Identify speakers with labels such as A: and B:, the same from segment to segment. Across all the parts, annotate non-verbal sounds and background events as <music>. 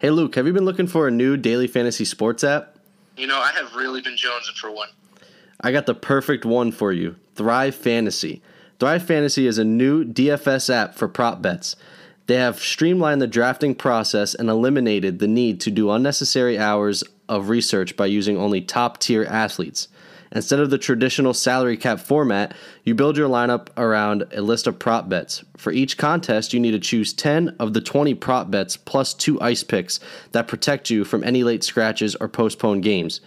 A: Hey, Luke, have you been looking for a new daily fantasy sports app?
B: You know, I have really been jonesing for one.
A: I got the perfect one for you Thrive Fantasy. Thrive Fantasy is a new DFS app for prop bets. They have streamlined the drafting process and eliminated the need to do unnecessary hours of research by using only top tier athletes. Instead of the traditional salary cap format, you build your lineup around a list of prop bets. For each contest, you need to choose 10 of the 20 prop bets plus two ice picks that protect you from any late scratches or postponed games.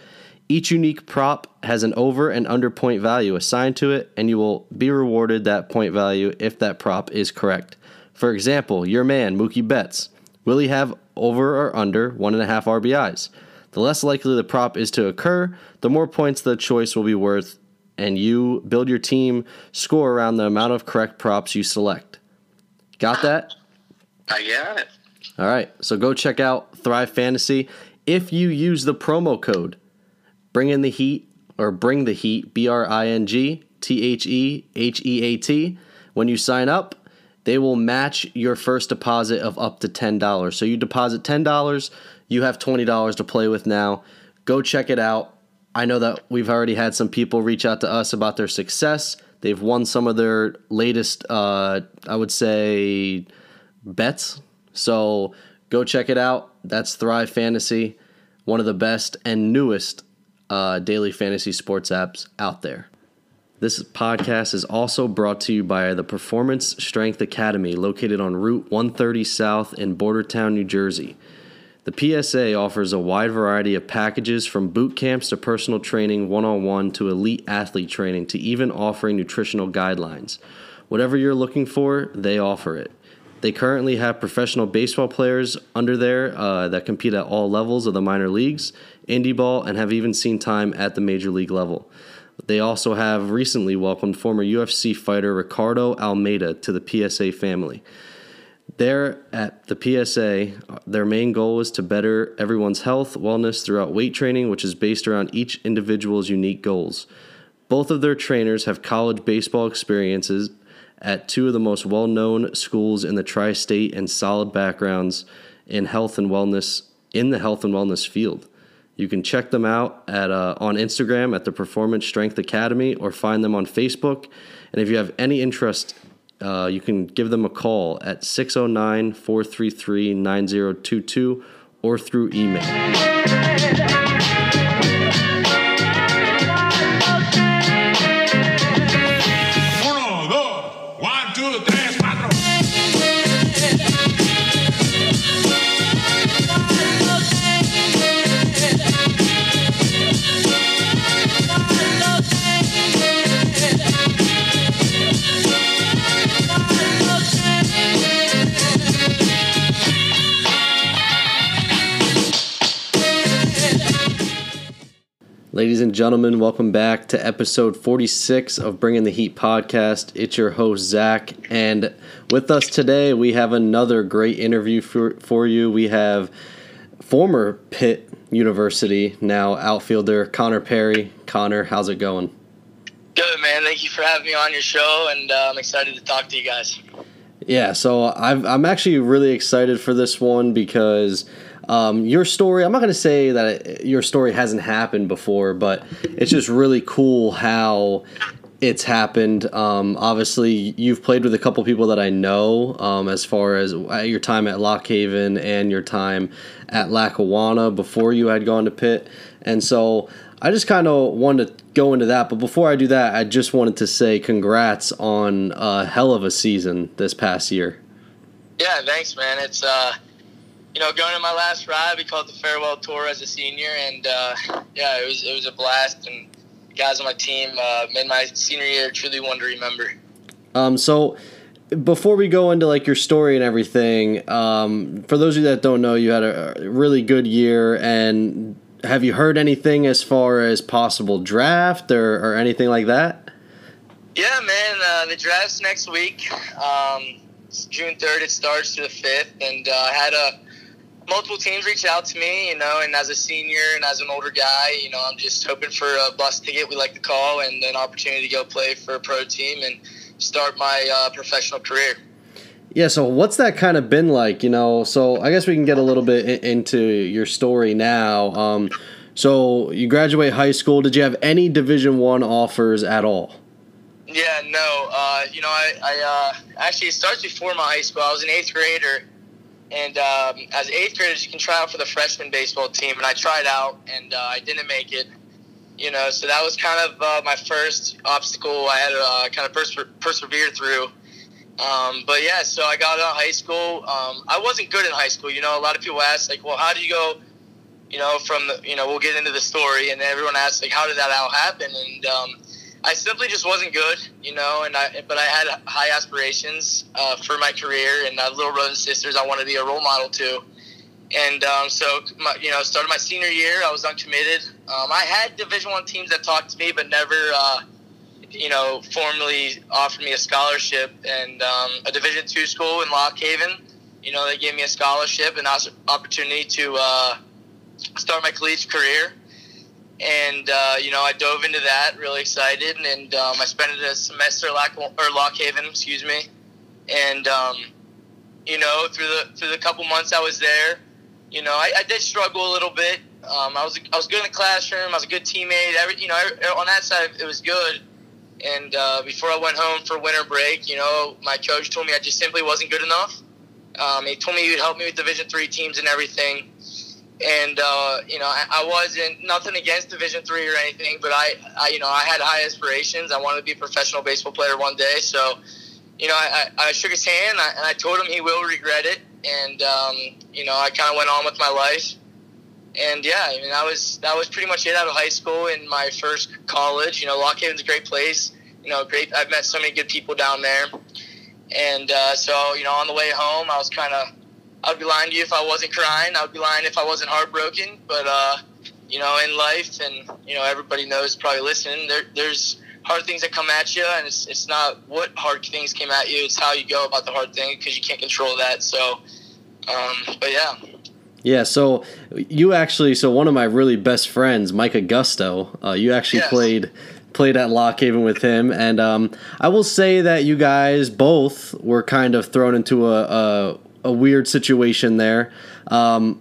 A: Each unique prop has an over and under point value assigned to it, and you will be rewarded that point value if that prop is correct. For example, your man, Mookie Betts. Will he have over or under one and a half RBIs? The less likely the prop is to occur, the more points the choice will be worth, and you build your team score around the amount of correct props you select. Got that?
B: I got it.
A: All right, so go check out Thrive Fantasy. If you use the promo code Bring in the Heat or Bring the Heat, B R I N G T H E H E A T, when you sign up, they will match your first deposit of up to $10. So you deposit $10, you have $20 to play with now. Go check it out. I know that we've already had some people reach out to us about their success. They've won some of their latest, uh, I would say, bets. So go check it out. That's Thrive Fantasy, one of the best and newest uh, daily fantasy sports apps out there. This podcast is also brought to you by the Performance Strength Academy, located on Route 130 South in Bordentown, New Jersey. The PSA offers a wide variety of packages from boot camps to personal training, one on one to elite athlete training, to even offering nutritional guidelines. Whatever you're looking for, they offer it. They currently have professional baseball players under there uh, that compete at all levels of the minor leagues, indie ball, and have even seen time at the major league level. They also have recently welcomed former UFC fighter Ricardo Almeida to the PSA family. There at the PSA, their main goal is to better everyone's health, wellness throughout weight training, which is based around each individual's unique goals. Both of their trainers have college baseball experiences at two of the most well known schools in the tri state and solid backgrounds in health and wellness in the health and wellness field. You can check them out at uh, on Instagram at the Performance Strength Academy or find them on Facebook. And if you have any interest uh, you can give them a call at 609 433 9022 or through email. Ladies and gentlemen, welcome back to episode 46 of Bringing the Heat podcast. It's your host, Zach. And with us today, we have another great interview for, for you. We have former Pitt University, now outfielder Connor Perry. Connor, how's it going?
C: Good, man. Thank you for having me on your show, and uh, I'm excited to talk to you guys.
A: Yeah, so i am actually really excited for this one because um, your story, I'm not going to say that your story hasn't happened before, but it's just really cool how it's happened. Um, obviously, you've played with a couple people that I know um, as far as uh, your time at Lock Haven and your time at Lackawanna before you had gone to Pitt. And so I just kind of wanted to go into that. But before I do that, I just wanted to say congrats on a hell of a season this past year.
C: Yeah, thanks, man. It's uh, you know, going to my last ride, we called the farewell tour as a senior, and uh, yeah, it was it was a blast, and guys on my team uh, made my senior year truly one to remember.
A: Um, so before we go into like your story and everything, um, for those of you that don't know, you had a really good year, and have you heard anything as far as possible draft or, or anything like that?
C: Yeah, man, uh, the draft's next week. Um, June third. It starts to the fifth, and uh, I had a multiple teams reached out to me, you know, and as a senior and as an older guy, you know, I'm just hoping for a bus ticket, we like to call, and an opportunity to go play for a pro team and start my uh, professional career.
A: Yeah, so what's that kind of been like? You know, so I guess we can get a little bit in, into your story now. Um, so you graduate high school. Did you have any Division One offers at all?
C: Yeah, no. Uh, you know, I, I uh, actually it starts before my high school. I was an eighth grader, and um, as eighth graders, you can try out for the freshman baseball team, and I tried out, and uh, I didn't make it. You know, so that was kind of uh, my first obstacle I had to uh, kind of pers- persevere through. Um, but yeah, so I got out of high school. Um, I wasn't good in high school. You know, a lot of people ask like, well, how do you go? You know, from the, you know, we'll get into the story, and everyone asks like, how did that all happen? And um, I simply just wasn't good, you know. And I, but I had high aspirations uh, for my career, and I little brothers and sisters I want to be a role model to. And um, so, my, you know, started my senior year. I was uncommitted. Um, I had Division One teams that talked to me, but never. Uh, you know, formally offered me a scholarship and um, a Division two school in Lock Haven. You know, they gave me a scholarship and opportunity to uh, start my collegiate career. And uh, you know, I dove into that, really excited, and um, I spent a semester at Lock, or Lock Haven, excuse me. And um, you know, through the through the couple months I was there, you know, I, I did struggle a little bit. Um, I was I was good in the classroom. I was a good teammate. Every you know, on that side it was good and uh, before I went home for winter break, you know, my coach told me I just simply wasn't good enough. Um, he told me he would help me with Division three teams and everything. And uh, you know, I, I, wasn't nothing against Division three or anything, but I, I, you know, I had high aspirations. I wanted to be a professional baseball player one day. So, you know, I, I shook his hand and I told him he will regret it. And um, you know, I kind of went on with my life and yeah, I mean that was that was pretty much it out of high school and my first college. You know, Lock Haven's a great place. You know, great. I've met so many good people down there, and uh, so you know, on the way home, I was kind of. I'd be lying to you if I wasn't crying. I'd be lying if I wasn't heartbroken. But uh, you know, in life, and you know, everybody knows probably listening. There, there's hard things that come at you, and it's it's not what hard things came at you. It's how you go about the hard thing because you can't control that. So, um, but yeah.
A: Yeah, so you actually, so one of my really best friends, Mike Augusto, uh, you actually yes. played played at Lock Haven with him, and um, I will say that you guys both were kind of thrown into a a, a weird situation there, um,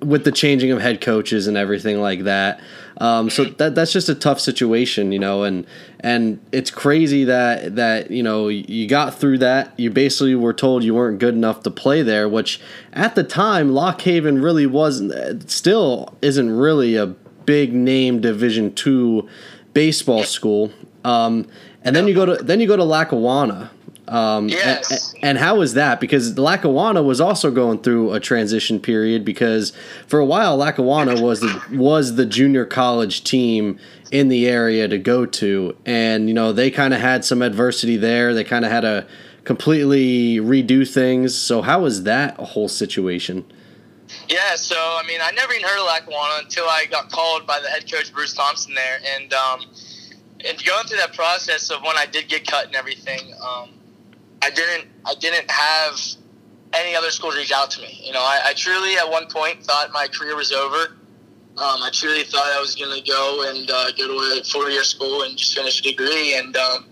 A: with the changing of head coaches and everything like that. Um, so that that's just a tough situation, you know, and and it's crazy that that you know you got through that. You basically were told you weren't good enough to play there, which at the time Lock Haven really wasn't. Still isn't really a big name Division two baseball school. Um, and then you go to then you go to Lackawanna, um,
C: yes.
A: And, and, how was that? Because Lackawanna was also going through a transition period because for a while Lackawanna was the was the junior college team in the area to go to, and you know they kind of had some adversity there. They kind of had to completely redo things. So how was that whole situation?
C: Yeah, so I mean, I never even heard of Lackawanna until I got called by the head coach Bruce Thompson there, and um, and going through that process of when I did get cut and everything. Um, I didn't I didn't have any other schools reach out to me. You know, I, I truly at one point thought my career was over. Um, I truly thought I was going to go and uh, go to a four-year school and just finish a degree. And um,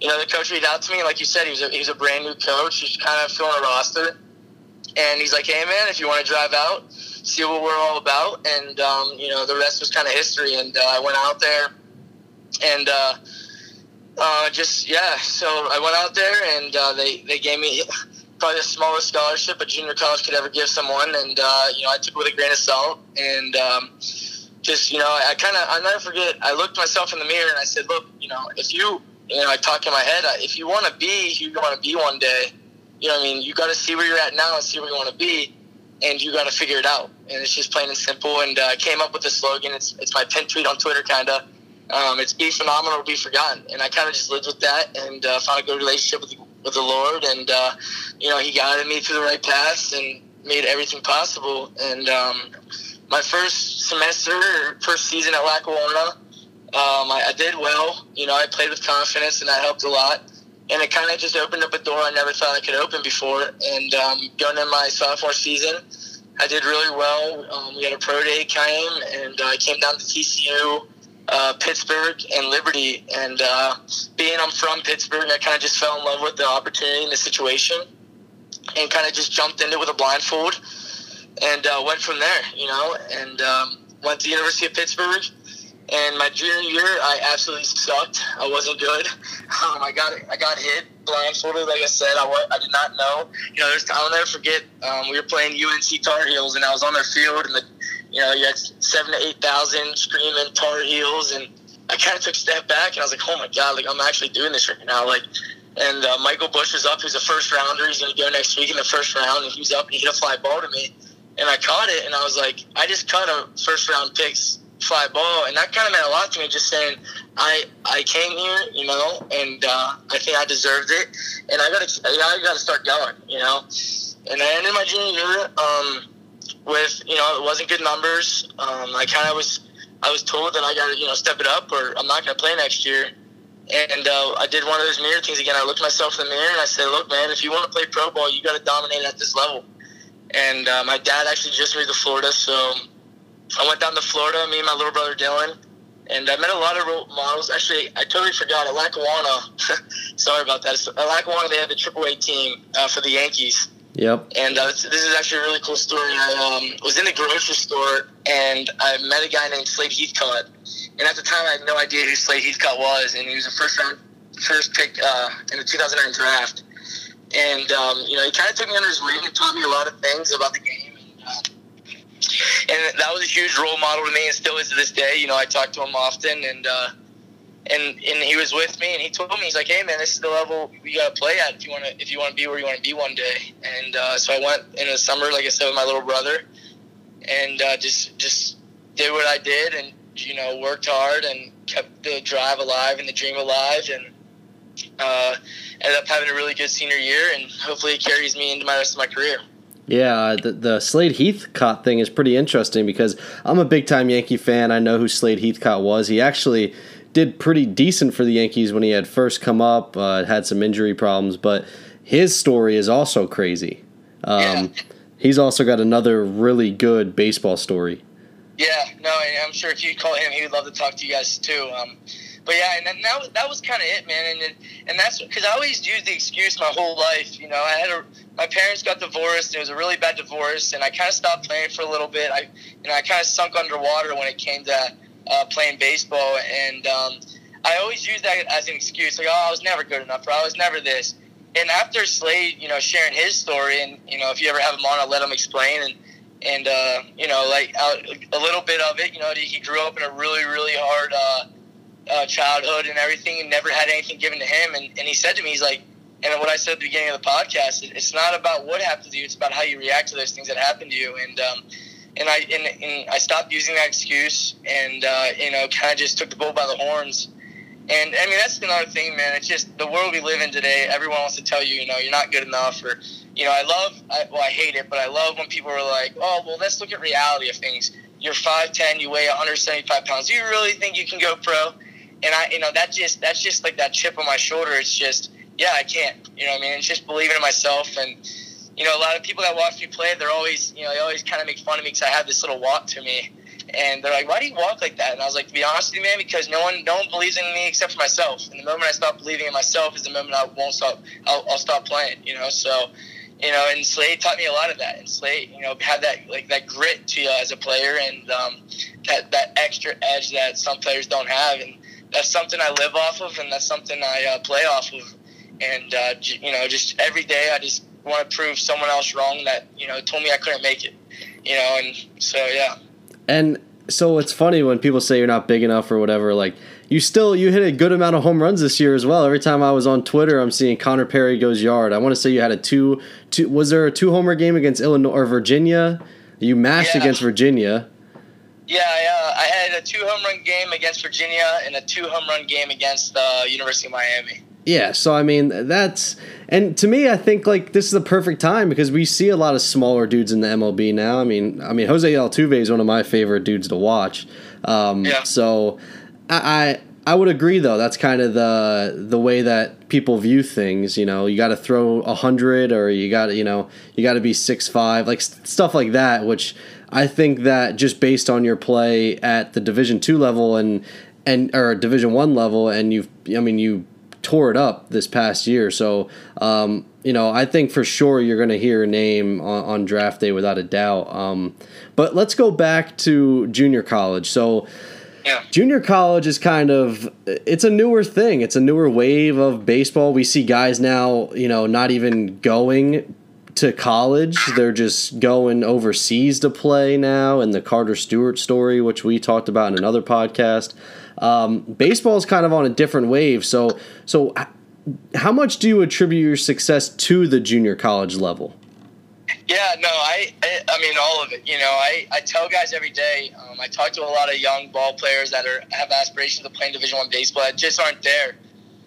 C: you know, the coach reached out to me, like you said, he was a, he was a brand new coach. He's kind of filling a roster, and he's like, "Hey, man, if you want to drive out, see what we're all about." And um, you know, the rest was kind of history. And uh, I went out there, and uh, uh, just yeah. So I went out there and uh, they they gave me probably the smallest scholarship a junior college could ever give someone, and uh, you know I took it with a grain of salt and. Um, just you know, I kind of I'll never forget. I looked myself in the mirror and I said, "Look, you know, if you you know, I talk in my head, if you want to be who you want to be one day, you know, I mean, you got to see where you're at now and see where you want to be, and you got to figure it out. And it's just plain and simple. And uh, I came up with the slogan. It's it's my pin tweet on Twitter, kind of. Um, it's be phenomenal or be forgotten, and I kind of just lived with that and uh, found a good relationship with with the Lord, and uh, you know He guided me through the right path and made everything possible. And um, my first semester, first season at Lackawanna, um, I, I, did well. You know, I played with confidence, and that helped a lot. And it kind of just opened up a door I never thought I could open before. And um, going in my sophomore season, I did really well. Um, we had a pro day came, and uh, I came down to TCU uh, Pittsburgh and Liberty. And uh, being I'm from Pittsburgh, and I kind of just fell in love with the opportunity and the situation. and kind of just jumped into it with a blindfold and uh, went from there. You know, and um, went to the University of Pittsburgh. And my junior year, I absolutely sucked. I wasn't good. <laughs> Um, I got I got hit blindfolded. Like I said, I, I did not know. You know, there's I'll never forget. Um, we were playing UNC Tar Heels, and I was on their field, and the you know you had seven to eight thousand screaming Tar Heels, and I kind of took a step back, and I was like, oh my god, like I'm actually doing this right now, like. And uh, Michael Busch was up. He's a first rounder. He's going to go next week in the first round. And he was up and he hit a fly ball to me. And I caught it. And I was like, I just caught a first round picks fly ball, and that kind of meant a lot to me. Just saying, I I came here, you know, and uh, I think I deserved it, and I got to I got to start going, you know. And I ended my junior year um, with you know it wasn't good numbers. Um, I kind of was I was told that I got to you know step it up, or I'm not going to play next year. And uh, I did one of those mirror things again. I looked myself in the mirror and I said, "Look, man, if you want to play pro ball, you got to dominate at this level." And uh, my dad actually just moved to Florida, so I went down to Florida, me and my little brother Dylan, and I met a lot of role models. Actually, I totally forgot. At Lackawanna, <laughs> sorry about that. At Lackawanna, they had the AAA team uh, for the Yankees.
A: Yep.
C: And uh, this is actually a really cool story. I um, was in the grocery store and I met a guy named Slade Heathcott. And at the time, I had no idea who Slade Heathcott was. And he was a first round, first pick uh, in the 2009 draft. And um, you know, he kind of took me under his wing and taught me a lot of things about the game. And, uh, and that was a huge role model to me, and still is to this day. You know, I talk to him often, and uh, and and he was with me, and he told me he's like, "Hey, man, this is the level you got to play at if you want to if you want to be where you want to be one day." And uh, so I went in the summer, like I said, with my little brother, and uh, just just did what I did, and you know, worked hard and kept the drive alive and the dream alive, and uh, ended up having a really good senior year, and hopefully it carries me into my rest of my career.
A: Yeah, the, the Slade Heathcott thing is pretty interesting because I'm a big time Yankee fan. I know who Slade Heathcott was. He actually did pretty decent for the Yankees when he had first come up, uh, had some injury problems, but his story is also crazy. Um, yeah. <laughs> He's also got another really good baseball story.
C: Yeah, no, I'm sure if you call him, he would love to talk to you guys too. Um, but yeah, and then that, that was kind of it, man. And and that's because I always used the excuse my whole life. You know, I had a my parents got divorced. It was a really bad divorce, and I kind of stopped playing for a little bit. I you know I kind of sunk underwater when it came to uh, playing baseball, and um, I always use that as an excuse, like oh I was never good enough, or I was never this. And after Slade, you know, sharing his story, and you know, if you ever have him on, I'll let him explain and and uh, you know, like a little bit of it. You know, he grew up in a really, really hard uh, uh, childhood and everything, and never had anything given to him. And, and he said to me, he's like, and what I said at the beginning of the podcast, it's not about what happened to you; it's about how you react to those things that happen to you. And um, and I and, and I stopped using that excuse, and uh, you know, kind of just took the bull by the horns. And I mean, that's another thing, man. It's just the world we live in today. Everyone wants to tell you, you know, you're not good enough, or you know, I love, I, well, I hate it, but I love when people are like, oh, well, let's look at reality of things. You're 5'10", you weigh 175 pounds. Do you really think you can go pro? and I, you know, that just that's just like that chip on my shoulder. It's just, yeah, I can't. You know, what I mean, it's just believing in myself, and you know, a lot of people that watch me play, they're always, you know, they always kind of make fun of me because I have this little walk to me, and they're like, "Why do you walk like that?" And I was like, "To be honest with you, man, because no one, no one believes in me except for myself. And the moment I stop believing in myself is the moment I won't stop. I'll, I'll stop playing. You know, so." You know, and Slade taught me a lot of that. And Slade, you know, had that like that grit to you as a player, and um, that that extra edge that some players don't have. And that's something I live off of, and that's something I uh, play off of. And uh, you know, just every day, I just want to prove someone else wrong that you know told me I couldn't make it. You know, and so yeah.
A: And so it's funny when people say you're not big enough or whatever. Like you still you hit a good amount of home runs this year as well. Every time I was on Twitter, I'm seeing Connor Perry goes yard. I want to say you had a two two. Was there a two homer game against Illinois or Virginia? You mashed yeah. against Virginia.
C: Yeah, I, uh, I had a two home run game against Virginia and a two home run game against the uh, University of Miami.
A: Yeah, so I mean that's and to me I think like this is the perfect time because we see a lot of smaller dudes in the MLB now. I mean, I mean Jose Altuve is one of my favorite dudes to watch. Um, yeah. So I, I I would agree though. That's kind of the the way that people view things. You know, you got to throw a hundred or you got you know you got to be six five like stuff like that, which I think that just based on your play at the Division two level and and or Division one level, and you've I mean you tore it up this past year. So um, you know, I think for sure you're going to hear a name on, on, draft day without a doubt. Um, but let's go back to junior college. So,
C: yeah.
A: Junior college is kind of it's a newer thing. It's a newer wave of baseball. We see guys now, you know, not even going to college. They're just going overseas to play now and the Carter Stewart story, which we talked about in another podcast. Um, baseball is kind of on a different wave. So so how much do you attribute your success to the junior college level?
C: Yeah, no, I, I, I mean all of it. You know, I, I tell guys every day. Um, I talk to a lot of young ball players that are have aspirations of playing Division One baseball that just aren't there.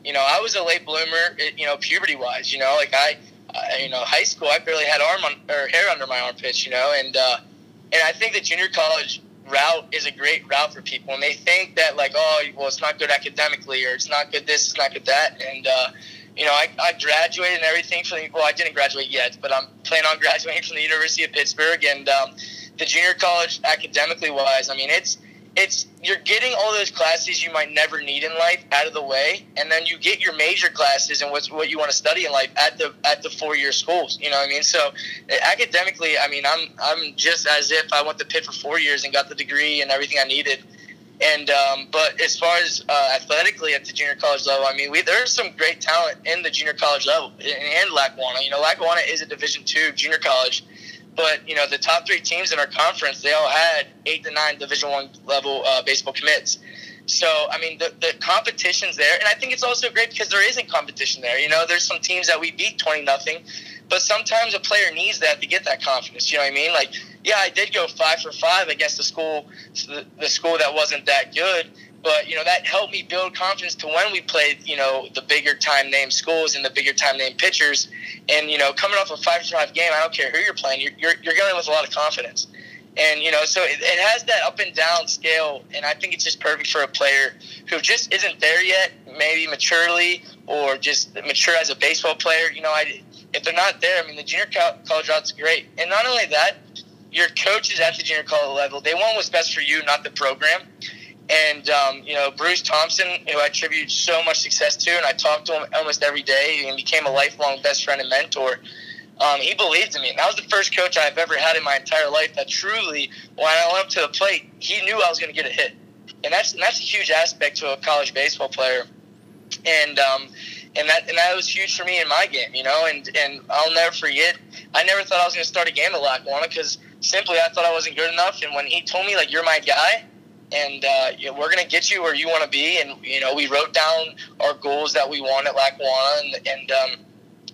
C: You know, I was a late bloomer. You know, puberty wise. You know, like I, I you know, high school, I barely had arm on, or hair under my armpits. You know, and uh, and I think the junior college route is a great route for people, and they think that like, oh, well, it's not good academically, or it's not good this, it's not good that, and uh, you know, I, I graduated and everything from the, well, I didn't graduate yet, but I'm planning on <laughs> graduating from the University of Pittsburgh and um, the junior college academically wise. I mean, it's it's you're getting all those classes you might never need in life out of the way, and then you get your major classes and what's what you want to study in life at the at the four year schools. You know what I mean? So academically, I mean, I'm I'm just as if I went to Pitt for four years and got the degree and everything I needed and um, but as far as uh, athletically at the junior college level, I mean, we there's some great talent in the junior college level and Lackawanna. You know, Lackawanna is a Division two junior college, but you know the top three teams in our conference they all had eight to nine Division one level uh, baseball commits. So I mean the the competition's there, and I think it's also great because there isn't competition there. You know, there's some teams that we beat twenty nothing, but sometimes a player needs that to get that confidence. You know what I mean? Like yeah, I did go five for five against the school, the school that wasn't that good. But you know that helped me build confidence to when we played, you know, the bigger time name schools and the bigger time name pitchers. And you know, coming off a five for five game, I don't care who you're playing, you're you're, you're going with a lot of confidence. And you know, so it, it has that up and down scale, and I think it's just perfect for a player who just isn't there yet, maybe maturely or just mature as a baseball player. You know, I if they're not there, I mean, the junior college route's great, and not only that, your coaches at the junior college level, they want what's best for you, not the program. And um, you know, Bruce Thompson, who I attribute so much success to, and I talk to him almost every day, and became a lifelong best friend and mentor. Um, he believed in me. And that was the first coach I've ever had in my entire life that truly, when I went up to the plate, he knew I was going to get a hit. And that's and that's a huge aspect to a college baseball player. And um, and that and that was huge for me in my game, you know. And and I'll never forget. I never thought I was going to start a game at Lackawanna because simply I thought I wasn't good enough. And when he told me like you're my guy, and uh, we're gonna get you where you want to be, and you know we wrote down our goals that we want at Lackawanna, and, and um,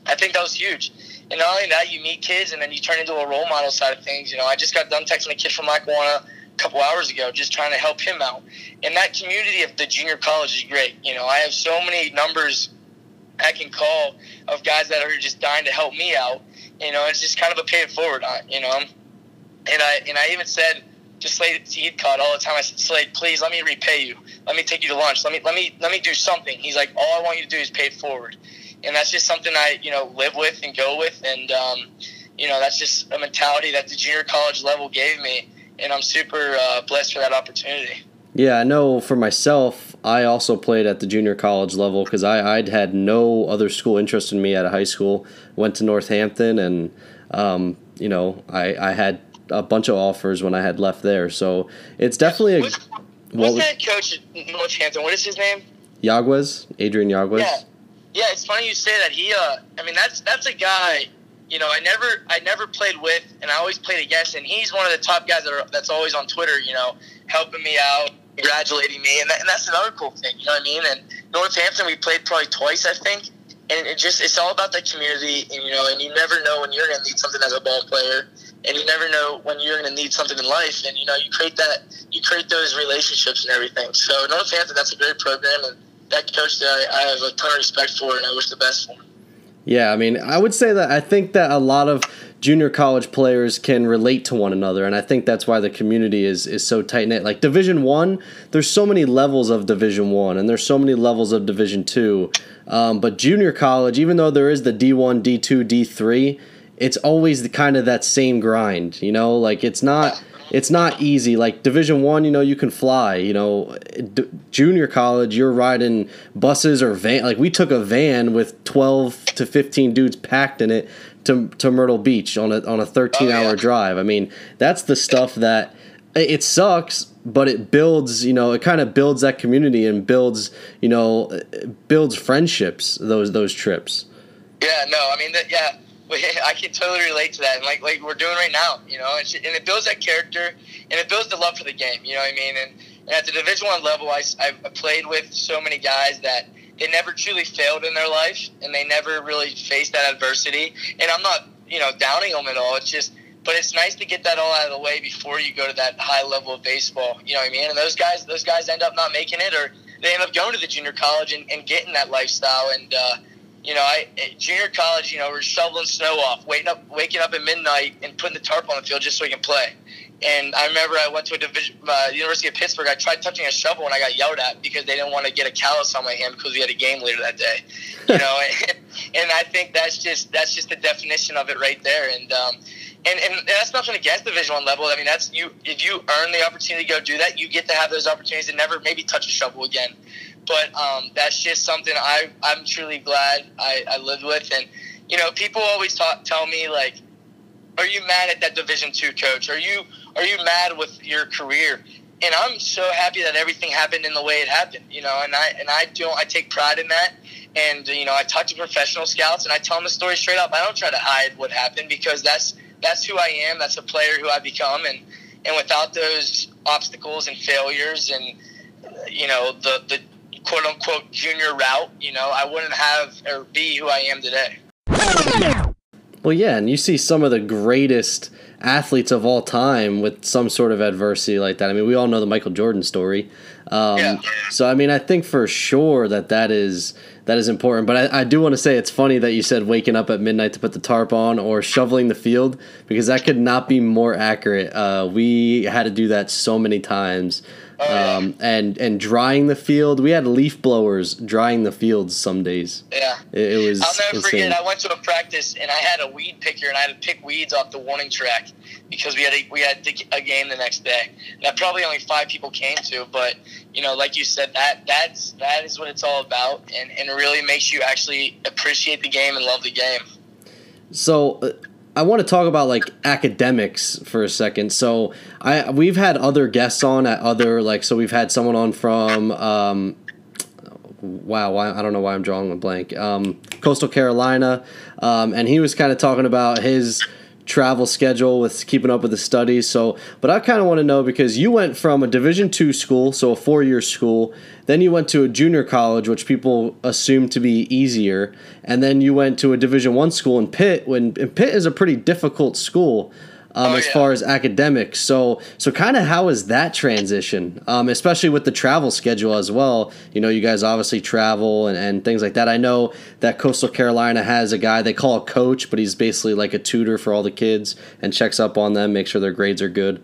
C: I think that was huge. And not only that, you meet kids, and then you turn into a role model side of things. You know, I just got done texting a kid from Lackawanna a couple hours ago, just trying to help him out. And that community of the junior college is great. You know, I have so many numbers I can call of guys that are just dying to help me out. You know, it's just kind of a pay it forward. You know, and I and I even said to Slade Heathcott all the time. I said, Slade, please let me repay you. Let me take you to lunch. Let me let me let me do something. He's like, all I want you to do is pay it forward, and that's just something I you know live with and go with, and um, you know that's just a mentality that the junior college level gave me, and I'm super uh, blessed for that opportunity.
A: Yeah, I know for myself, I also played at the junior college level because I I'd had no other school interest in me at a high school. Went to Northampton, and um, you know I I had a bunch of offers when I had left there. So it's definitely a.
C: What's, what's that coach at Northampton? What is his name?
A: Yaguez, Adrian Yaguez.
C: Yeah, yeah. It's funny you say that. He, uh, I mean, that's that's a guy. You know, I never, I never played with, and I always played against, and he's one of the top guys that are, that's always on Twitter. You know, helping me out, congratulating me, and, that, and that's another cool thing. You know what I mean? And Northampton, we played probably twice, I think and it just it's all about the community and you know and you never know when you're going to need something as a ball player and you never know when you're going to need something in life and you know you create that you create those relationships and everything. So Northampton that's a great program and that coach that I, I have a ton of respect for and I wish the best for him.
A: Yeah I mean I would say that I think that a lot of junior college players can relate to one another and i think that's why the community is is so tight knit. Like division one there's so many levels of division one and there's so many levels of division two um, but junior college even though there is the d1 d2 d3 it's always the kind of that same grind you know like it's not it's not easy. Like Division One, you know, you can fly. You know, D- junior college, you're riding buses or van. Like we took a van with twelve to fifteen dudes packed in it to to Myrtle Beach on a on a thirteen
C: Oh,
A: hour
C: yeah.
A: drive. I mean, that's the stuff that it sucks, but it builds. You know, it kind of builds that community and builds. You know, builds friendships. Those those trips.
C: Yeah, no, I mean, that, yeah, <laughs> I can totally relate to that, and like like we're doing right now, you know, and, it builds that character, and it builds the love for the game, you know what I mean? And, and at the Division One level, I I played with so many guys that they never truly failed in their life, and they never really faced that adversity. And I'm not, you know, downing them at all. It's just. But it's nice to get that all out of the way before you go to that high level of baseball. You know what I mean? And those guys, those guys end up not making it, or they end up going to the junior college and, and getting that lifestyle. And uh, you know, I at junior college, you know, we're shoveling snow off, waking up, waking up at midnight, and putting the tarp on the field just so we can play. And I remember I went to a division, uh, University of Pittsburgh. I tried touching a shovel and I got yelled at because they didn't want to get a callus on my hand because we had a game later that day. You know, and, <laughs> <laughs> and I think that's just that's just the definition of it right there. And um, and, and that's nothing against the Division One level. I mean, that's you. If you earn the opportunity to go do that, you get to have those opportunities to never maybe touch a shovel again. But um, that's just something I I'm truly glad I, I lived with. And you know, people always talk, tell me like, "Are you mad at that Division Two coach? Are you are you mad with your career?" And I'm so happy that everything happened in the way it happened. You know, and I and I don't I take pride in that. And you know, I talk to professional scouts and I tell them the story straight up. I don't try to hide what happened because that's that's who I am. That's a player who I become. And and without those obstacles and failures and you know the the quote unquote junior route, you know, I wouldn't have or be who I am today.
A: Well, yeah, and you see some of the greatest athletes of all time with some sort of adversity like that. I mean, we all know the Michael Jordan story. Um,
C: Yeah.
A: So, I mean, I think for sure that that is that is important. But I, I do want to say it's funny that you said waking up at midnight to put the tarp on or shoveling the field because that could not be more accurate. Uh, we had to do that so many times.
C: Oh.
A: Um, and and drying the field, we had leaf blowers drying the fields some days.
C: Yeah.
A: It, it was
C: I'll never
A: insane.
C: forget. I went to a practice and I had a weed picker and I had to pick weeds off the warning track because we had a, we had a game the next day. That probably only five people came to, but you know, like you said, that that's that is what it's all about, and and it really makes you actually appreciate the game and love the game.
A: So uh, I want to talk about like academics for a second. So I we've had other guests on at other like so we've had someone on from um, wow I don't know why I'm drawing a blank um, Coastal Carolina, um, and he was kind of talking about his travel schedule with keeping up with the studies. So, but I kind of want to know because you went from a Division two school, so a four year school, then you went to a junior college, which people assume to be easier, and then you went to a Division one school in Pitt. When Pitt is a pretty difficult school. Um,
C: Oh,
A: as
C: yeah.
A: far as academics, so so kind of how is that transition, um, especially with the travel schedule as well? You know, you guys obviously travel and, and things like that. I know that Coastal Carolina has a guy they call a coach, but he's basically like a tutor for all the kids and checks up on them, make sure their grades are good.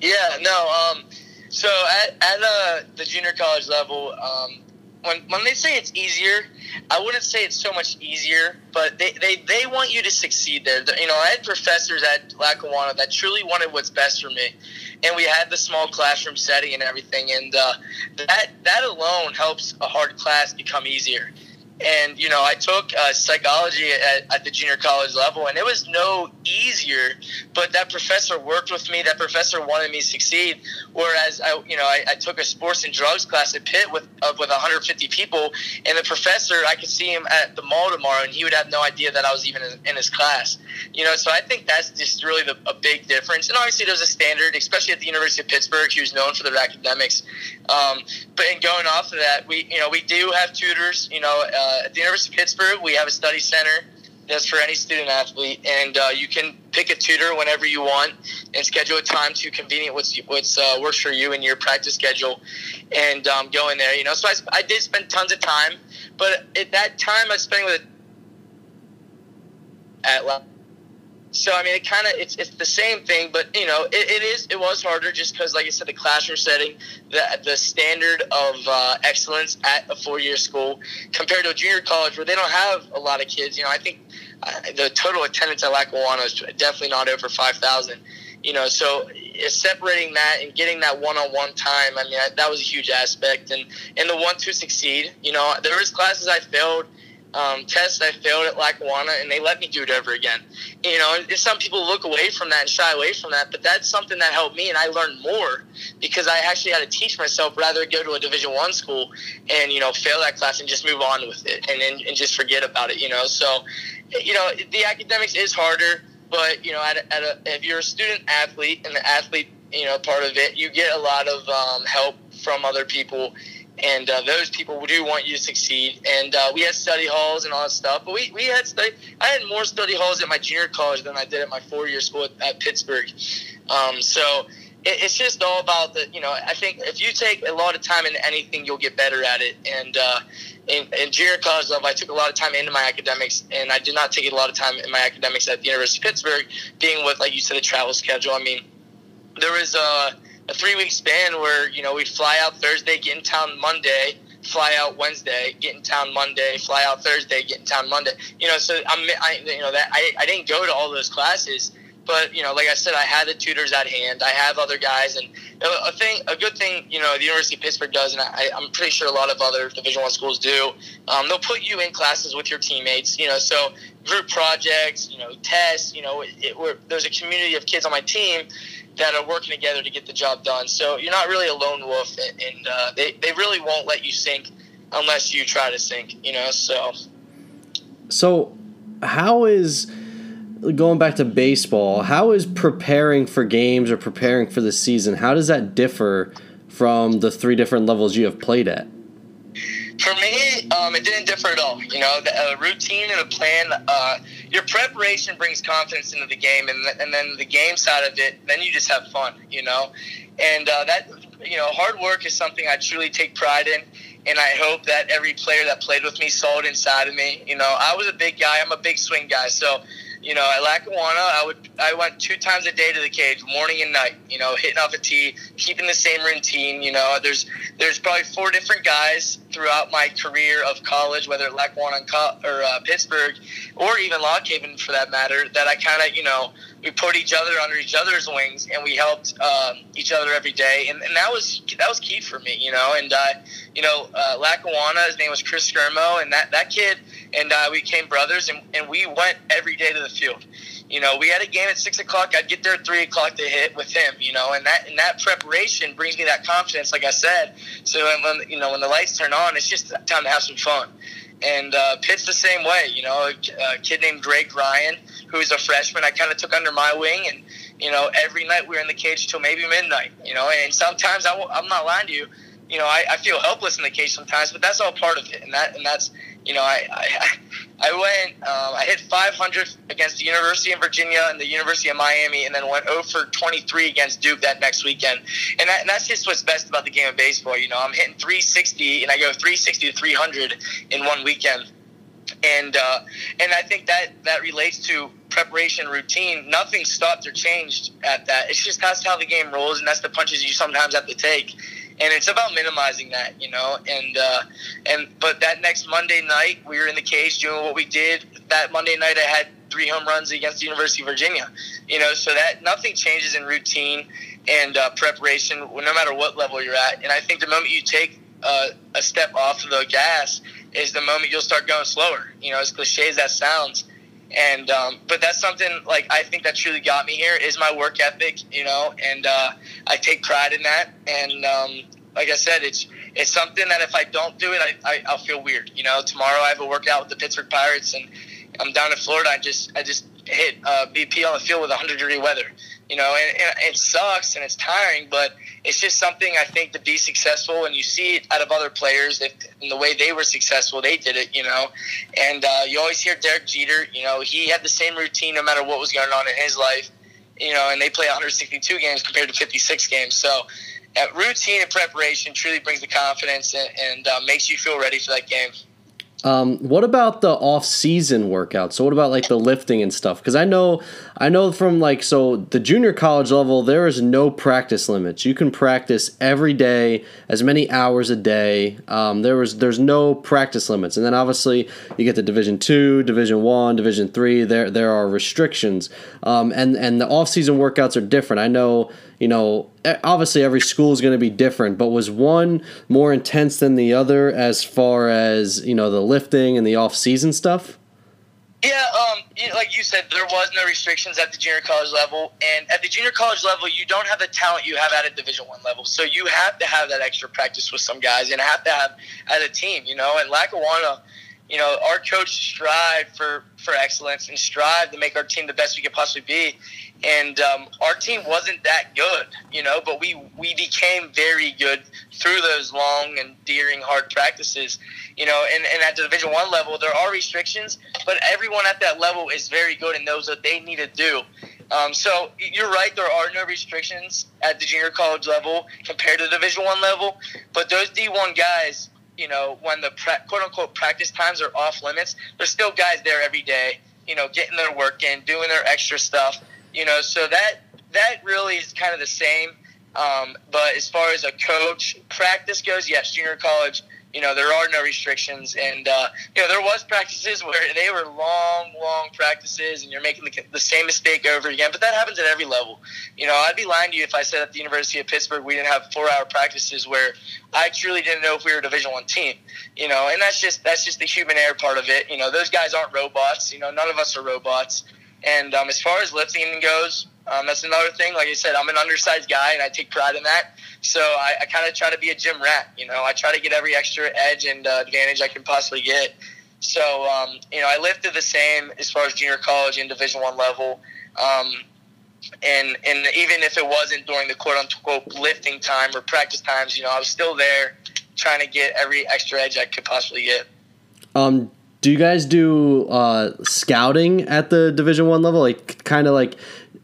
C: Yeah, no. Um, so at, at uh, the junior college level, um, when when they say it's easier, I wouldn't say it's so much easier, but they, they, they want you to succeed there. You know, I had professors at Lackawanna that truly wanted what's best for me, and we had the small classroom setting and everything, and uh, that that alone helps a hard class become easier. And you know, I took uh, psychology at, at the junior college level, and it was no easier. But that professor worked with me. That professor wanted me to succeed. Whereas I, you know, I, I took a sports and drugs class at Pitt with uh, with 150 people, and the professor, I could see him at the mall tomorrow, and he would have no idea that I was even in, in his class. You know, so I think that's just really the, a big difference. And obviously, there's a standard, especially at the University of Pittsburgh, who's known for their academics. Um, but in going off of that, we you know we do have tutors. You know, uh, at the University of Pittsburgh, we have a study center that's for any student athlete, and uh, you can pick a tutor whenever you want and schedule a time to convenient what's what's uh, works for you and your practice schedule, and um, go in there. You know, so I, I did spend tons of time, but at that time I spending with at so I mean, it kind of it's it's the same thing, but you know, it, it is it was harder just because, like I said, the classroom setting, the the standard of uh, excellence at a four year school compared to a junior college where they don't have a lot of kids. You know, I think uh, the total attendance at Lackawanna is definitely not over five thousand. You know, so separating that and getting that one-on-one time, I mean, I, that was a huge aspect. And and the one to succeed, you know, there was classes I failed um, test I failed at Lackawanna, and they let me do it over again. You know, some people look away from that and shy away from that, but that's something that helped me, and I learned more because I actually had to teach myself rather go to a Division One school and you know fail that class and just move on with it and, and and just forget about it. You know, so you know the academics is harder, but you know, at, a, at a, if you're a student athlete and the athlete you know part of it, you get a lot of um, help from other people and uh, those people do want you to succeed. And uh, we had study halls and all that stuff, but we, we had study. I had more study halls at my junior college than I did at my four year school at, at Pittsburgh. Um, so it, it's just all about the you know. I think if you take a lot of time into anything, you'll get better at it. And uh, in, in junior college I took a lot of time into my academics, and I did not take a lot of time in my academics at the University of Pittsburgh, being with like you said, the travel schedule. I mean, there was a uh, a three week span where you know we'd fly out Thursday, get in town Monday, fly out Wednesday, get in town Monday, fly out Thursday, get in town Monday. You know, so I'm I, you know that I, I didn't go to all those classes, but you know, like I said, I had the tutors at hand. I have other guys, and a thing, a good thing, you know, the University of Pittsburgh does, and I, I'm pretty sure a lot of other Division One schools do. Um, they'll put you in classes with your teammates. You know, so group projects, you know, tests. You know, it, it, there's a community of kids on my team that are working together to get the job done. So you're not really a lone wolf, and uh, they they really won't let you sink unless you try to sink. You know, so.
A: So, how is going back to baseball? How is preparing for games or preparing for the season? How does that differ from the three different levels you have played at?
C: For me, um, it didn't differ at all. You know, the uh, routine and a plan. Uh, your preparation brings confidence into the game, and, and then the game side of it, then you just have fun. You know, and uh, that you know, hard work is something I truly take pride in, and I hope that every player that played with me saw it inside of me. You know, I was a big guy. I'm a big swing guy, so you know, at Lackawanna, I would I went two times a day to the cage, morning and night. You know, hitting off a tee, keeping the same routine. You know, there's there's probably four different guys throughout my career of college, whether at Lackawanna or uh, Pittsburgh, or even Lock Haven for that matter, that I kind of you know we put each other under each other's wings and we helped um, each other every day, and, and that was that was key for me. You know, and uh, you know uh, Lackawanna, his name was Chris Skirmo, and that that kid and uh, we became brothers, and, and we went every day to the field. You know, we had a game at six o'clock. I'd get there at three o'clock to hit with him. You know, and that and that preparation brings me that confidence. Like I said, so when you know when the lights turn on, it's just time to have some fun. And uh, Pitt's the same way. You know, a, a kid named Drake Ryan, who's a freshman, I kind of took under my wing, and you know, every night we were in the cage till maybe midnight. You know, and sometimes I, I'm not lying to you. You know, I, I feel helpless in the cage sometimes, but that's all part of it, and that and that's you know, I I, <laughs> I went, um, I hit 500 against the University of Virginia and the University of Miami, and then went 0 for 23 against Duke that next weekend. And, that, and that's just what's best about the game of baseball. You know, I'm hitting 360, and I go 360 to 300 in one weekend. And uh, and I think that that relates to preparation routine. Nothing stopped or changed at that. It's just that's how the game rolls, and that's the punches you sometimes have to take and it's about minimizing that, you know. And uh, and but that next Monday night, we were in the cage doing what we did. That Monday night, I had three home runs against the University of Virginia, you know. So that nothing changes in routine and uh, preparation, no matter what level you're at. And I think the moment you take uh, a step off of the gas is the moment you'll start going slower. You know, as cliche as that sounds. And um, but that's something like I think that truly got me here is my work ethic, you know, and uh, I take pride in that. And um, like I said, it's it's something that if I don't do it, I, I I'll feel weird. You know, tomorrow I have a workout with the Pittsburgh Pirates, and I'm down in Florida. I just I just hit uh, BP on the field with 100 degree weather. You know, and, and, it sucks and it's tiring, but it's just something I think to be successful. And you see it out of other players, if in the way they were successful, they did it. You know, and uh, you always hear Derek Jeter. You know, he had the same routine no matter what was going on in his life. You know, and they play 162 games compared to 56 games. So routine and preparation truly brings the confidence and, and uh, makes you feel ready for that game.
A: Um, what about the off-season workouts? So what about like the lifting and stuff? Because I know I know from like so the junior college level there is no practice limits. You can practice every day, as many hours a day. Um, there was there's no practice limits, and then obviously you get to Division two, Division one, Division three. There there are restrictions, um, and and the off season workouts are different. I know you know obviously every school is going to be different, but was one more intense than the other as far as you know the lifting and the off season stuff?
C: Yeah, um, like you said, there was no restrictions at the junior college level, and at the junior college level, you don't have the talent you have at a Division One level. So you have to have that extra practice with some guys, and have to have as a team, you know. And Lackawanna, you know, our coach strived for for excellence and strive to make our team the best we could possibly be and um, our team wasn't that good, you know, but we we became very good through those long and deering hard practices, you know. And, and at the Division One level, there are restrictions, but everyone at that level is very good and knows what they need to do. Um, so you're right, there are no restrictions at the junior college level compared to the Division One level, but those D1 guys, you know, when the quote unquote practice times are off limits, there's still guys there every day, you know, getting their work in, doing their extra stuff you know, so that that really is kind of the same. Um, but as far as a coach practice goes, yes, junior college, you know, there are no restrictions, and uh, you know, there was practices where they were long, long practices, and you're making the, the same mistake over again. But that happens at every level. You know, I'd be lying to you if I said at the University of Pittsburgh we didn't have four-hour practices where I truly didn't know if we were a Division One team. You know, and that's just that's just the human error part of it. You know, those guys aren't robots. You know, none of us are robots. And um, as far as lifting goes, um, that's another thing. Like I said, I'm an undersized guy, and I take pride in that. So I, I kind of try to be a gym rat. You know, I try to get every extra edge and uh, advantage I can possibly get. So um, you know, I lifted the same as far as junior college and Division One level. Um, and and even if it wasn't during the quote unquote lifting time or practice times, you know, I was still there trying to get every extra edge I could possibly get.
A: Um, do you guys do uh, scouting at the Division One level? Like, kind of like,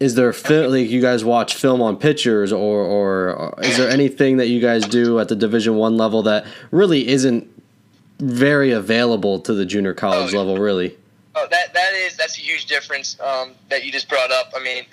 A: is there? Like, you guys watch film on pitchers, or, or is there anything that you guys do at the Division One level that really isn't very available to the junior college oh, level? Really?
C: Oh, that that is that's a huge difference um, that you just brought up. I mean,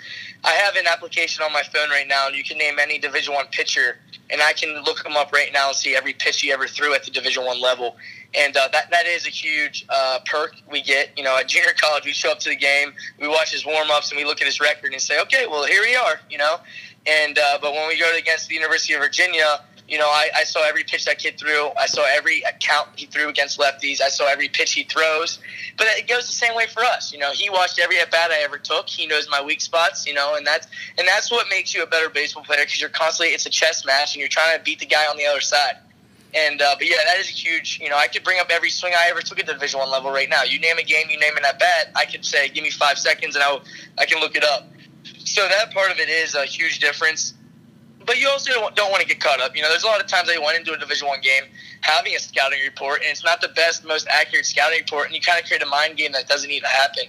C: I have an application on my phone right now, and you can name any Division One pitcher, and I can look them up right now and see every pitch he ever threw at the Division One level and uh, that that is a huge uh, perk we get. You know, at junior college, we show up to the game, we watch his warm ups, and we look at his record and say, okay, well, here we are. You know, and uh, but when we go against the University of Virginia, you know, I, I saw every pitch that kid threw. I saw every count he threw against lefties. I saw every pitch he throws. But it goes the same way for us. You know, he watched every at bat I ever took. He knows my weak spots. You know, and that's and that's what makes you a better baseball player because you're constantly it's a chess match and you're trying to beat the guy on the other side. And uh, but yeah, that is a huge. You know, I could bring up every swing I ever took at the Division One level right now. You name a game, you name it at bat, I could say, give me five seconds, and I I can look it up. So that part of it is a huge difference. But you also don't, don't want to get caught up. You know, there's a lot of times I went into a Division One game having a scouting report, and it's not the best, most accurate scouting report, and you kind of create a mind game that doesn't need to happen.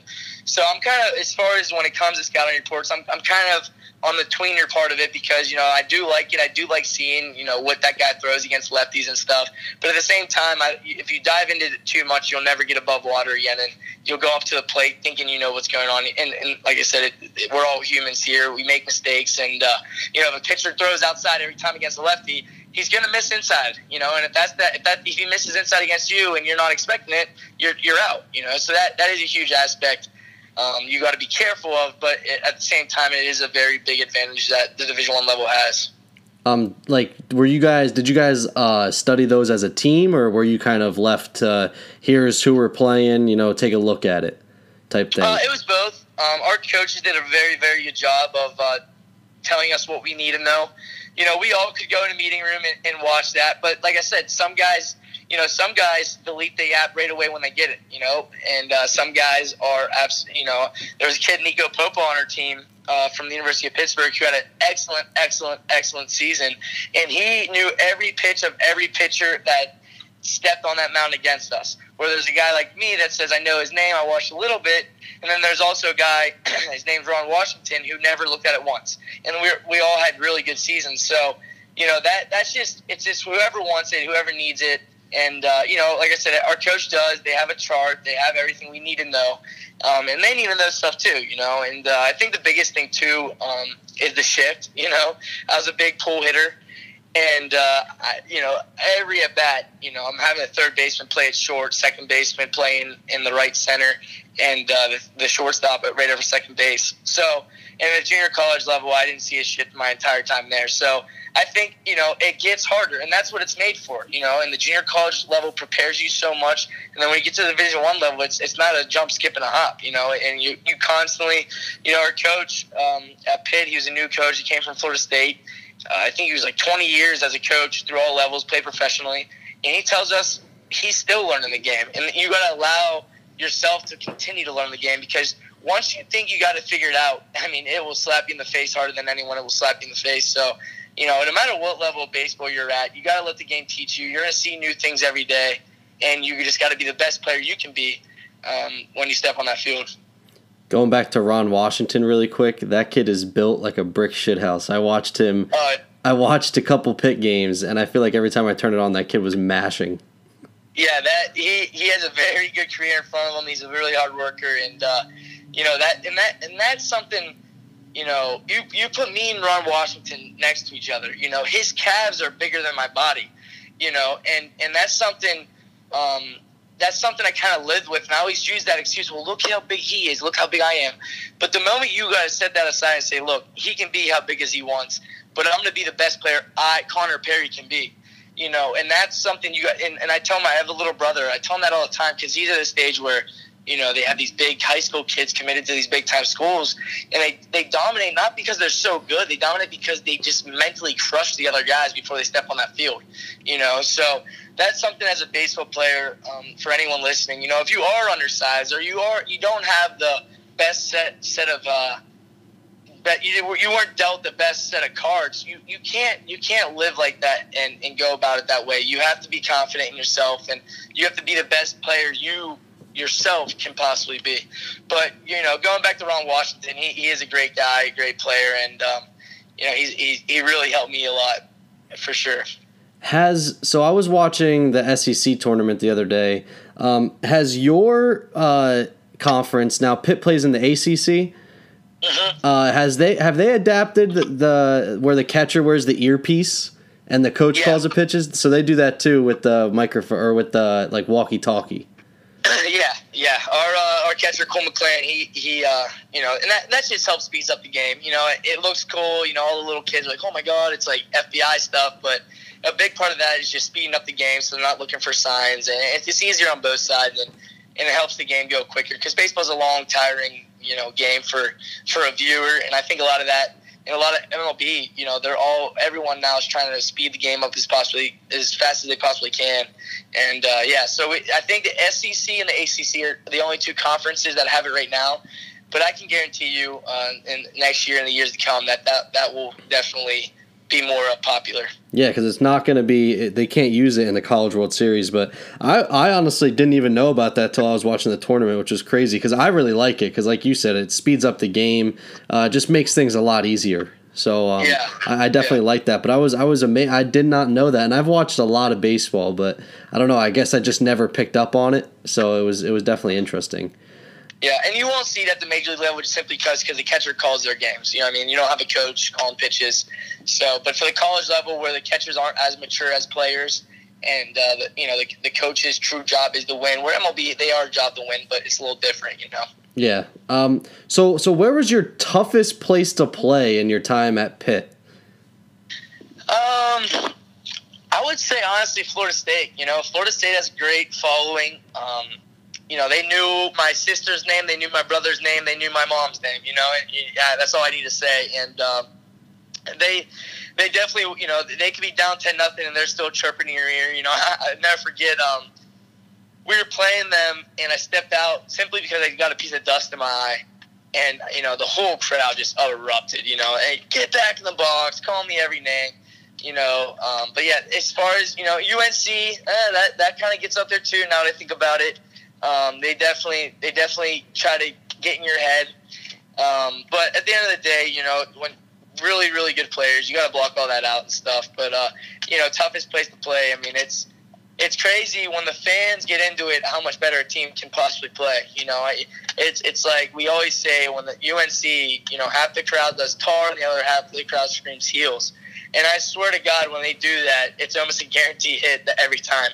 C: So I'm kind of, as far as when it comes to scouting reports, I'm, I'm kind of on the tweener part of it because you know I do like it. I do like seeing you know what that guy throws against lefties and stuff. But at the same time, I, if you dive into it too much, you'll never get above water again, and you'll go up to the plate thinking you know what's going on. And, and like I said, it, it, we're all humans here. We make mistakes, and uh, you know if a pitcher throws outside every time against a lefty, he's going to miss inside. You know, and if that's that, if that if he misses inside against you and you're not expecting it, you're you're out. You know, so that that is a huge aspect um, you got to be careful of. But at the same time, it is a very big advantage that the Division One level has.
A: Um, like, were you guys? Did you guys uh, study those as a team, or were you kind of left? Uh, here's who we're playing. You know, take a look at it, type thing.
C: Uh, it was both. Um, our coaches did a very, very good job of uh, telling us what we need to know. You know, we all could go in a meeting room and, and watch that, but like I said, some guys you know, some guys delete the app right away when they get it, you know, and uh, some guys are, abs- you know, there was a kid, Nico Popa, on our team uh, from the University of Pittsburgh who had an excellent, excellent, excellent season. And he knew every pitch of every pitcher that stepped on that mound against us. Where there's a guy like me that says, I know his name, I watched a little bit. And then there's also a guy, <clears throat> his name's Ron Washington, who never looked at it once. And we we all had really good seasons. So, you know, that that's just, it's just whoever wants it, whoever needs it And uh, you know, like I said, our coach does. They have a chart. They have everything we need to know, um, and they need to know stuff too. You know, and uh, I think the biggest thing too um, is the shift. You know, I was a big pull hitter, and uh, I, you know, every at bat, you know, I'm having a third baseman play it short, second baseman playing in the right center, and uh, the, the shortstop at right over second base. So, and at junior college level, I didn't see a shit my entire time there. So I think you know it gets harder, and that's what it's made for. You know, and the junior college level prepares you so much, and then when you get to the Division One level, it's it's not a jump, skip, and a hop. You know, and you you constantly, you know, our coach um, at Pitt, he was a new coach. He came from Florida State. Uh, I think he was like 20 years as a coach through all levels, played professionally, and he tells us he's still learning the game, and you got to allow yourself to continue to learn the game because once you think you got it figured out, <laughs> I mean, it will slap you in the face harder than anyone. It will slap you in the face. So you know, no matter what level of baseball you're at, you got to let the game teach you. You're going to see new things every day, and you just got to be the best player you can be um, when you step on that field.
A: Going back to Ron Washington really quick, that kid is built like a brick shithouse. I watched him. Uh, I watched a couple Pitt games, and I feel like every time I turn it on, that kid was mashing.
C: Yeah, that he, he has a very good career in front of him. He's a really hard worker, and uh, you know that and that and that's something you know, you you put me and Ron Washington next to each other. You know, his calves are bigger than my body. You know, and and that's something. Um, that's something I kind of lived with, and I always use that excuse. Well, look how big he is. Look how big I am. But the moment you guys set that aside and say, look, he can be how big as he wants, but I'm going to be the best player I Connor Perry can be. You know, and that's something you got. And, and I tell him I have a little brother. I tell him that all the time because he's at a stage where you know, they have these big high school kids committed to these big time schools, and they, they dominate not because they're so good, they dominate because they just mentally crush the other guys before they step on that field. You know, so that's something as a baseball player um, for anyone listening. You know, if you are undersized or you are you don't have the best set set of uh, but you, you weren't dealt the best set of cards. You you can't you can't live like that and, and go about it that way. You have to be confident in yourself, and you have to be the best player you yourself can possibly be. But you know, going back to Ron Washington, he, he is a great guy, a great player, and um, you know, he's, he he really helped me a lot for sure.
A: Has so I was watching the SEC tournament the other day. Um, has your uh, conference now Pitt plays in the ACC? Mm-hmm. Uh, has they have they adapted the, the, where the catcher wears the earpiece and the coach yeah. calls the pitches? So they do that too with the microphone or with the like walkie talkie. <laughs>
C: yeah, yeah. Our uh, our catcher Cole McClain, he he, uh, you know, and that that just helps speeds up the game. You know, it, it, looks cool. You know, all the little kids are like, oh my god, it's like FBI stuff. But a big part of that is just speeding up the game, so they're not looking for signs, and it's just easier on both sides, and and it helps the game go quicker because baseball's a long, tiring, you know, game for for a viewer, and I think a lot of that and a lot of MLB, you know, they're all everyone now is trying to speed the game up as possibly as fast as they possibly can, and uh, yeah, so we, I think the SEC and the ACC are the only two conferences that have it right now. But I can guarantee you, uh, in next year and the years to come, that that, that will definitely be more uh, popular.
A: Yeah, because it's not going to be. They can't use it in the College World Series. But I, I honestly didn't even know about that till I was watching the tournament, which was crazy. Because I really like it. Because like you said, it speeds up the game. Uh, just makes things a lot easier. So um, yeah. I, I definitely yeah. like that. But I was I was amazed. I did not know that, and I've watched a lot of baseball, but I don't know. I guess I just never picked up on it. So it was it was definitely interesting.
C: Yeah, and you won't see that at the major league level just simply because because the catcher calls their games. You know, what I mean, you don't have a coach calling pitches. So, but for the college level, where the catchers aren't as mature as players, and uh, the, you know the, the coach's true job is to win. Where MLB, they are job to win, but it's a little different. You know.
A: Yeah. Um. So so where was your toughest place to play in your time at Pitt?
C: Um. I would say honestly, Florida State. You know, Florida State has a great following. Um, you know, they knew my sister's name, they knew my brother's name, they knew my mom's name. You know, and yeah, that's all I need to say. And um, they they definitely, you know, they could be down ten nothing and they're still chirping in your ear. You know, <laughs> I, I never forget. Um, we were playing them, and I stepped out simply because I got a piece of dust in my eye. And you know the whole crowd just erupted. You know, hey, get back in the box, call me every name you know. Um, but yeah, as far as you know, UNC, eh, that that kind of gets up there too. Now that I think about it, um, they definitely they definitely try to get in your head. Um, but at the end of the day, you know, when really really good players, you got to block all that out and stuff. But uh, you know, toughest place to play. I mean, it's it's crazy when the fans get into it how much better a team can possibly play. You know, it's it's like we always say when the UNC, you know, half the crowd does tar and the other half of the crowd screams heels. And I swear to God, when they do that, it's almost a guarantee hit every time.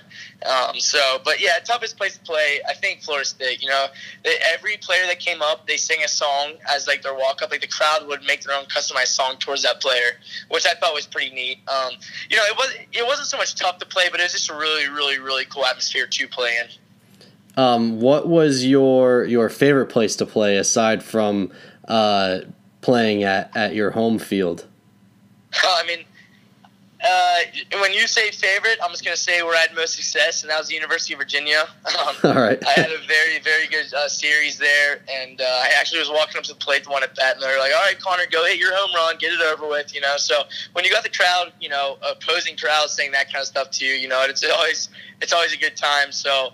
C: Um, so, but yeah, toughest place to play, I think Florida State. You know, they, every player that came up, they sing a song as like their walk up. Like the crowd would make their own customized song towards that player, which I thought was pretty neat. Um, you know, it was it wasn't so much tough to play, but it was just a really, really, really cool atmosphere to play in.
A: Um, what was your your favorite place to play aside from uh, playing at, at your home field?
C: I mean, uh, when you say favorite, I'm just going to say where I had most success, and that was the University of Virginia. Um, <laughs>
A: All right.
C: I had a very, very good uh, series there, and uh, I actually was walking up to the plate to want at bat, and they were like, all right, Connor, go hit your home run, get it over with, you know. So when you got the crowd, you know, opposing crowd saying that kind of stuff to you, you know, it's always it's always a good time. So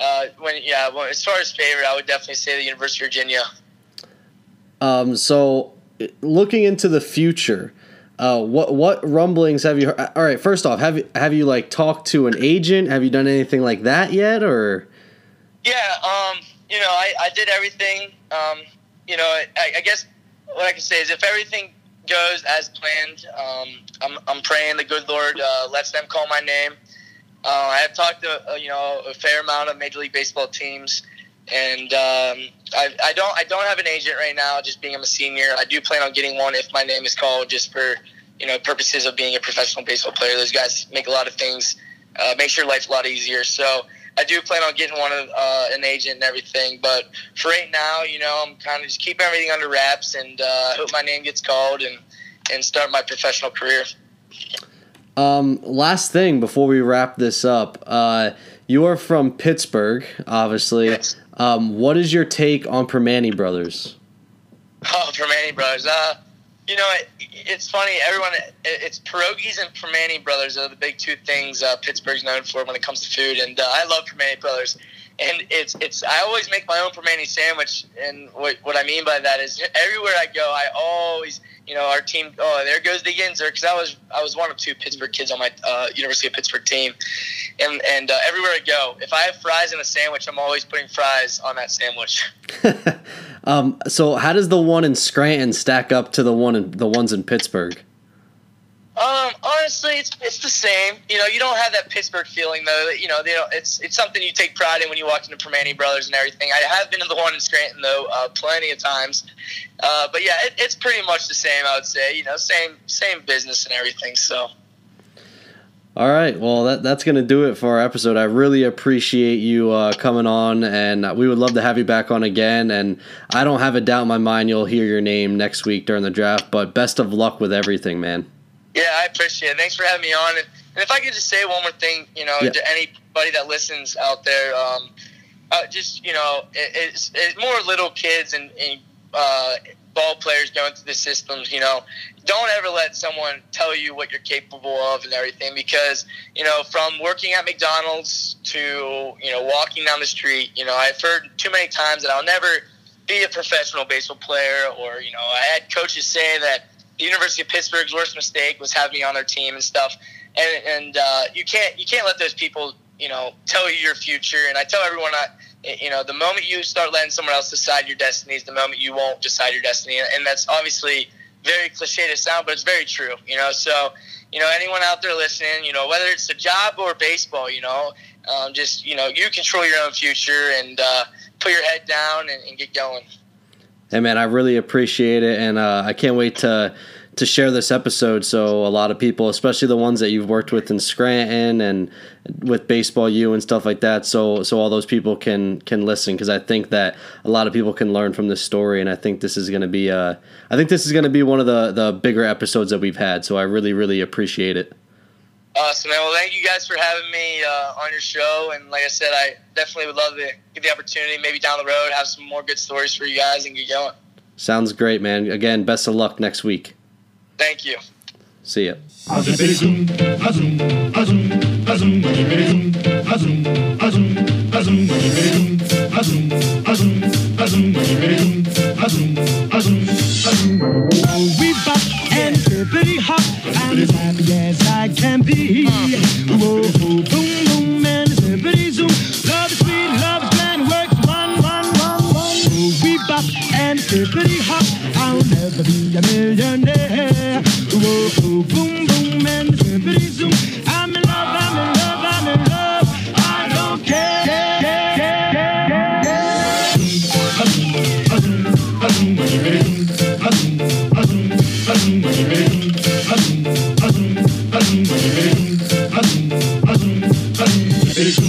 C: uh, when yeah, well, as far as favorite, I would definitely say the University of Virginia.
A: Um, so looking into the future, uh, what what rumblings have you? Heard? All right, first off, have you have you like talked to an agent? Have you done anything like that yet, or?
C: Yeah, um, you know, I, I did everything. Um, you know, I, I guess what I can say is if everything goes as planned, um, I'm, I'm praying the good Lord uh, lets them call my name. Uh, I have talked to uh, you know a fair amount of Major League Baseball teams, and um, I, I don't I don't have an agent right now. Just being I'm a senior, I do plan on getting one if my name is called, just for you know purposes of being a professional baseball player. Those guys make a lot of things, uh, makes your life a lot easier. So I do plan on getting one of uh, an agent and everything. But for right now, you know, I'm kind of just keeping everything under wraps, and uh, hope my name gets called and and start my professional career.
A: Um, last thing before we wrap this up, uh, you are from Pittsburgh, obviously.
C: Yes.
A: Um, what is your take on Primanti Brothers?
C: Oh, Primanti Brothers. Uh, you know, it, it's funny. Everyone, it, it's pierogies and Primanti Brothers are the big two things uh, Pittsburgh's known for when it comes to food, and uh, I love Primanti Brothers. And it's it's I always make my own Primanti sandwich, and what what I mean by that is everywhere I go, I always you know our team. Oh, there goes the Yinzer because I was I was one of two Pittsburgh kids on my uh, University of Pittsburgh team, and and uh, everywhere I go, if I have fries in a sandwich, I'm always putting fries on that sandwich. <laughs> <laughs>
A: um, so how does the one in Scranton stack up to the one in the ones in Pittsburgh?
C: Um, honestly, it's it's the same. You know, you don't have that Pittsburgh feeling though. You know, it's it's something you take pride in when you walk into Primanti Brothers and everything. I have been to the one in Scranton though, uh, plenty of times. Uh, but yeah, it, it's pretty much the same. I would say. You know, same same business and everything. So.
A: All right. Well, that, that's going to do it for our episode. I really appreciate you uh, coming on, and we would love to have you back on again. And I don't have a doubt in my mind you'll hear your name next week during the draft. But best of luck with everything, man.
C: Yeah, I appreciate it. Thanks for having me on. And, and if I could just say one more thing, you know,
A: Yeah.
C: to anybody that listens out there, um, uh, just you know, it, it's, it's more little kids and, and uh, ball players going through the systems. You know, don't ever let someone tell you what you're capable of and everything because you know, from working at McDonald's to you know walking down the street, you know, I've heard too many times that I'll never be a professional baseball player, or you know, I had coaches say that the University of Pittsburgh's worst mistake was having me on their team and stuff. And and uh, you can't you can't let those people you know tell you your future. And I tell everyone, I, you know, the moment you start letting someone else decide your destiny is the moment you won't decide your destiny. And that's obviously very cliche to sound, but it's very true. You know, so you know anyone out there listening, you know, whether it's a job or baseball, you know, um, just you know you control your own future and uh, put your head down and, and get going.
A: Hey, man, I really appreciate it, and uh, I can't wait to to share this episode so a lot of people, especially the ones that you've worked with in Scranton and with Baseball U and stuff like that, so so all those people can can listen because I think that a lot of people can learn from this story, and I think this is going to be uh, I think this is going to be one of the the bigger episodes that we've had. So I really really appreciate it.
C: Awesome, man. Well, thank you guys for having me uh, on your show. And like I said, I definitely would love to get the opportunity, maybe down the road, have some more good stories for you guys and get going.
A: Sounds great, man. Again, best of luck next week.
C: Thank you.
A: See ya.
D: as happy as I can be. Whoa, boom, boom,
E: man, it's liberty zoom. Love is sweet, love is grand, works one, one, one, one. Woo, we bop and it's liberty hop. I'll never be a millionaire. Azum,